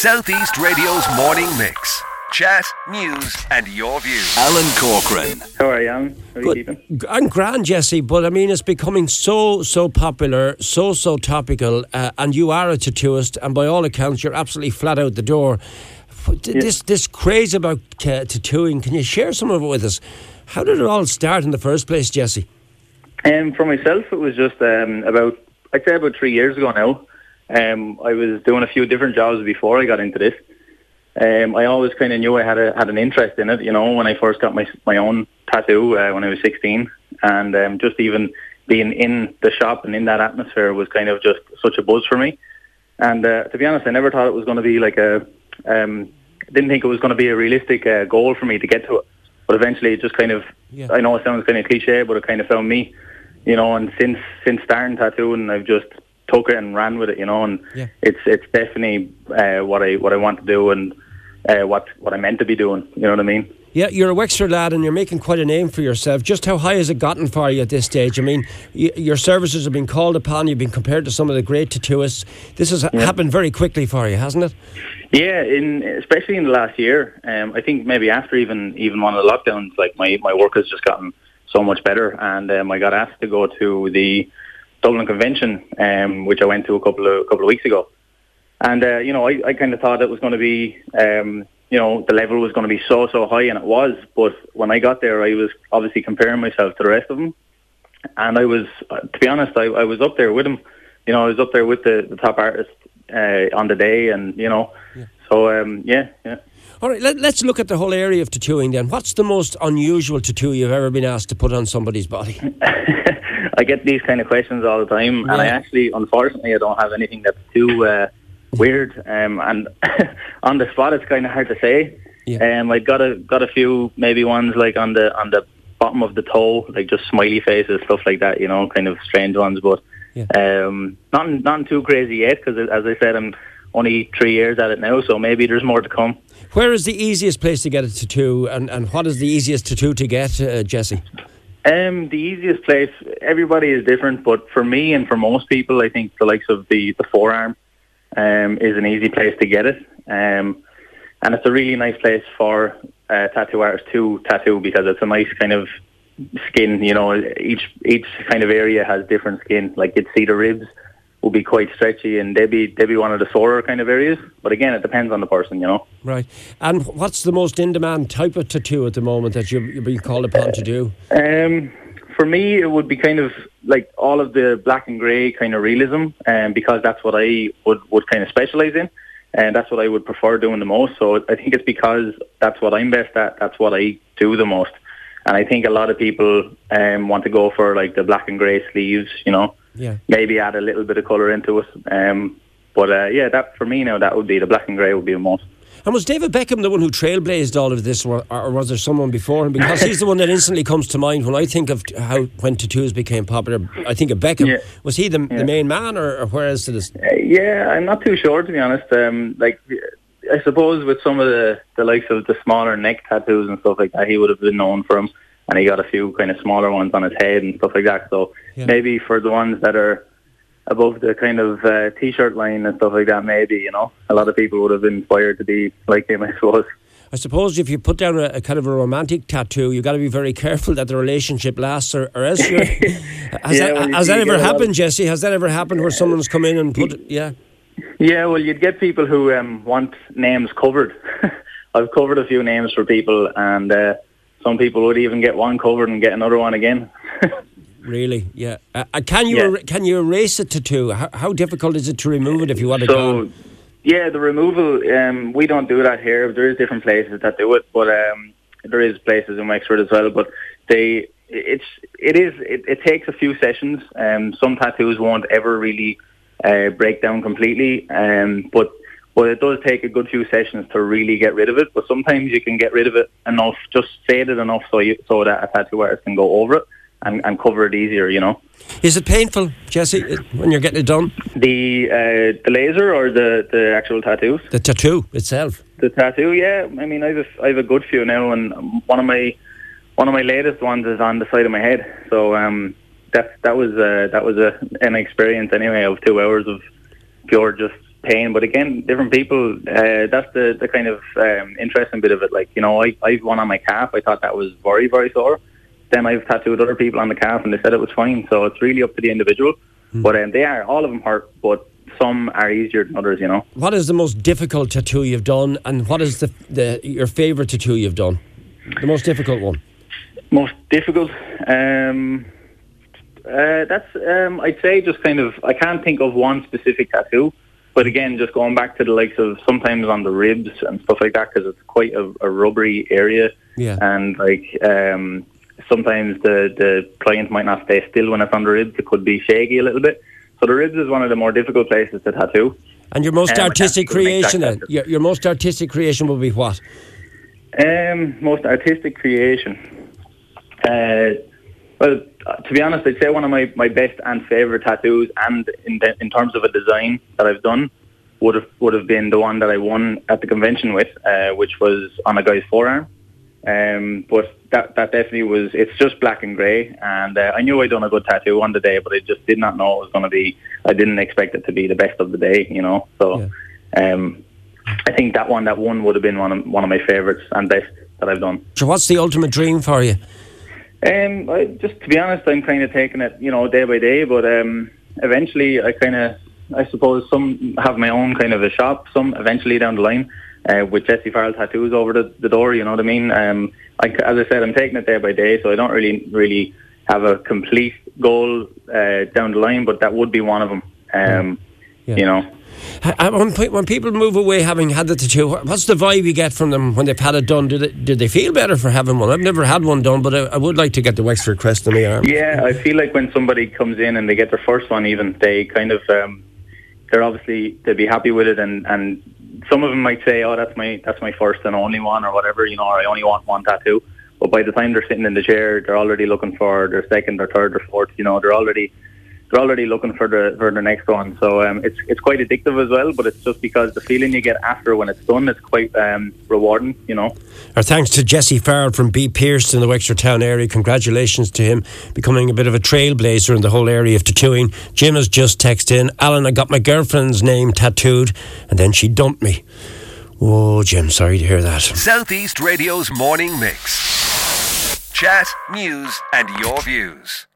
Southeast Radio's morning mix. Chat, news, and your views. Alan Corcoran. How are you, Alan? How are you keeping? Good. I'm grand, Jesse, but I mean, it's becoming so, so popular, so, so topical, uh, and you are a tattooist, and by all accounts, you're absolutely flat out the door. F- d- This, this craze about uh, tattooing, can you share some of it with us? How did it all start in the first place, Jesse? Um, for myself, it was just um, about, I'd say about three years ago now. Um, I was doing a few different jobs before I got into this. Um, I always kind of knew I had a, had an interest in it. You know, when I first got my my own tattoo uh, when I was 16, and um, just even being in the shop and in that atmosphere was kind of just such a buzz for me. And uh, to be honest, I never thought it was going to be like a. Um, didn't think it was going to be a realistic uh, goal for me to get to it. But eventually, it just kind of. Yeah. I know it sounds kind of cliche, but it kind of found me. You know, and since since starting tattooing, I've just took it and ran with it. You know, and Yeah. it's it's definitely uh, what I what I want to do and uh, what what I meant to be doing. You know what I mean? Yeah, you're a Wexford lad and you're making quite a name for yourself. Just how high has it gotten for you at this stage? I mean, y- your services have been called upon, you've been compared to some of the great tattooists. This has happened very quickly for you, hasn't it? Yeah, in especially in the last year. Um, I think maybe after even even one of the lockdowns, like my my work has just gotten so much better, and um, I got asked to go to the Dublin Convention, um, which I went to a couple of couple of weeks ago. And uh, you know, I, I kind of thought it was going to be, um, you know, the level was going to be so so high, and it was. But when I got there, I was obviously comparing myself to the rest of them, and I was, uh, to be honest, I, I was up there with them. You know, I was up there with the, the top artist uh, on the day, and you know, so um, yeah, yeah. All right, let, let's look at the whole area of tattooing then. What's the most unusual tattoo you've ever been asked to put on somebody's body? I get these kind of questions all the time, and I actually, unfortunately, I don't have anything that's too uh, weird. Um, and on the spot, it's kind of hard to say. Yeah. Um, I got a got a few maybe ones like on the on the bottom of the toe, like just smiley faces, stuff like that. You know, kind of strange ones, but Yeah. um, nothing nothing too crazy yet. Because as I said, I'm only three years at it now, so maybe there's more to come. Where is the easiest place to get a tattoo, and, and what is the easiest tattoo to get, uh, Jesse? Um, the easiest place, everybody is different, but for me and for most people, I think the likes of the, the forearm um, is an easy place to get it. Um, and it's a really nice place for uh, tattoo artists to tattoo because it's a nice kind of skin, you know, each each kind of area has different skin. Like you'd see the ribs will be quite stretchy and they'd be, they'd be one of the sorer kind of areas. But again, it depends on the person, you know. Right. And what's the most in demand type of tattoo at the moment that you're, you're being called upon to do? Um, for me, it would be kind of like all of the black and grey kind of realism, um, because that's what I would, would kind of specialise in, and that's what I would prefer doing the most. So I think it's because that's what I'm best at. That's what I do the most, and I think a lot of people um, want to go for like the black and grey sleeves, you know, Yeah. maybe add a little bit of colour into it. Um, but uh, yeah, that for me now, that would be the black and grey would be the most. And was David Beckham the one who trailblazed all of this, or, or was there someone before him? Because he's the one that instantly comes to mind when I think of how when tattoos became popular. I think of Beckham. Yeah. Was he the, Yeah. the main man, or, or where is this? Uh, yeah, I'm not too sure to be honest. Um, like, I suppose with some of the the likes of the smaller neck tattoos and stuff like that, he would have been known for them, and he got a few kind of smaller ones on his head and stuff like that. So Yeah. maybe for the ones that are above the kind of uh, t-shirt line and stuff like that, maybe you know, a lot of people would have been inspired to be like him, I suppose. I suppose if you put down a, a kind of a romantic tattoo, you've got to be very careful that the relationship lasts, or, or else you're. has Yeah, that, well, has that ever get a lot happened, of- Jesse? Has that ever happened where someone's come in and put. Yeah. Yeah, well, you'd get people who um, want names covered. I've covered a few names for people, and uh, some people would even get one covered and get another one again. Really, yeah. Uh, uh, can you Yeah. er- can you erase a tattoo? How, how difficult is it to remove it if you want to go? So, yeah, the removal, um, we don't do that here. There is different places that do it, but um, there is places in Wexford as well. But they, it's, it is, it, it takes a few sessions. Um, some tattoos won't ever really uh, break down completely, um, but but it does take a good few sessions to really get rid of it. But sometimes you can get rid of it enough, just fade it enough so you, so that a tattoo artist can go over it and, and cover it easier. You know. Is it painful, Jesse, when you're getting it done? The uh, the laser or the, the actual tattoos? The tattoo itself. The tattoo, yeah. I mean, I've a, I've a good few now, and one of my one of my latest ones is on the side of my head. So um, that that was uh, that was a, an experience anyway of two hours of pure just pain. But again, different people. Uh, that's the the kind of um, interesting bit of it. Like you know, I I've one on my calf. I thought that was very very sore. Then I've tattooed other people on the calf, and they said it was fine. So it's really up to the individual. Mm. But um, they are all of them hurt, but some are easier than others. You know. What is the most difficult tattoo you've done, and what is the, the your favourite tattoo you've done? The most difficult one. Most difficult. Um, uh, that's um, I'd say just kind of I can't think of one specific tattoo, but again, just going back to the likes of sometimes on the ribs and stuff like that because it's quite a, a, rubbery area, yeah. and like um, sometimes the the client might not stay still when it's on the ribs. It could be shaky a little bit. So the ribs is one of the more difficult places to tattoo. And your most um, artistic creation, then? Your, your most artistic creation will be what? Um, most artistic creation. Uh, well, to be honest, I'd say one of my, my best and favourite tattoos, and in in terms of a design that I've done, would have would have been the one that I won at the convention with, uh, which was on a guy's forearm. Um, but that that definitely was. It's just black and grey, and uh, I knew I'd done a good tattoo on the day, but I just did not know it was going to be. I didn't expect it to be the best of the day, you know. So, yeah. um, I think that one, that one would have been one of one of my favourites and best that I've done. So, what's the ultimate dream for you? Um, I, just to be honest, I'm kind of taking it, you know, day by day. But um, eventually, I kind of, I suppose, some have my own kind of a shop. Some eventually down the line, uh, with Jesse Farrell tattoos over the, the door. You know what I mean? Um, I, as I said, I'm taking it day by day, so I don't really, really have a complete goal uh, down the line. But that would be one of them. Um, yeah. You know. When people move away having had the tattoo, what's the vibe you get from them when they've had it done? Do they, do they feel better for having one? I've never had one done, but I, I would like to get the Wexford crest on the arm. Yeah, I feel like when somebody comes in and they get their first one, even they kind of um, they're obviously they'll be happy with it, and and some of them might say, oh, that's my that's my first and only one, or whatever, you know, or I only want one tattoo. But by the time they're sitting in the chair, they're already looking for their second or third or fourth. You know, they're already they're already looking for the for the next one. So um, it's it's quite addictive as well. But it's just because the feeling you get after when it's done, it's quite um, rewarding. You know. Our thanks to Jesse Farrell from B Pearse in the Wexford Town area. Congratulations to him becoming a bit of a trailblazer in the whole area of tattooing. Jim has just texted in, Alan, I got my girlfriend's name tattooed, and then she dumped me. Oh, Jim, sorry to hear that. Southeast Radio's morning mix. Chat, news, and your views.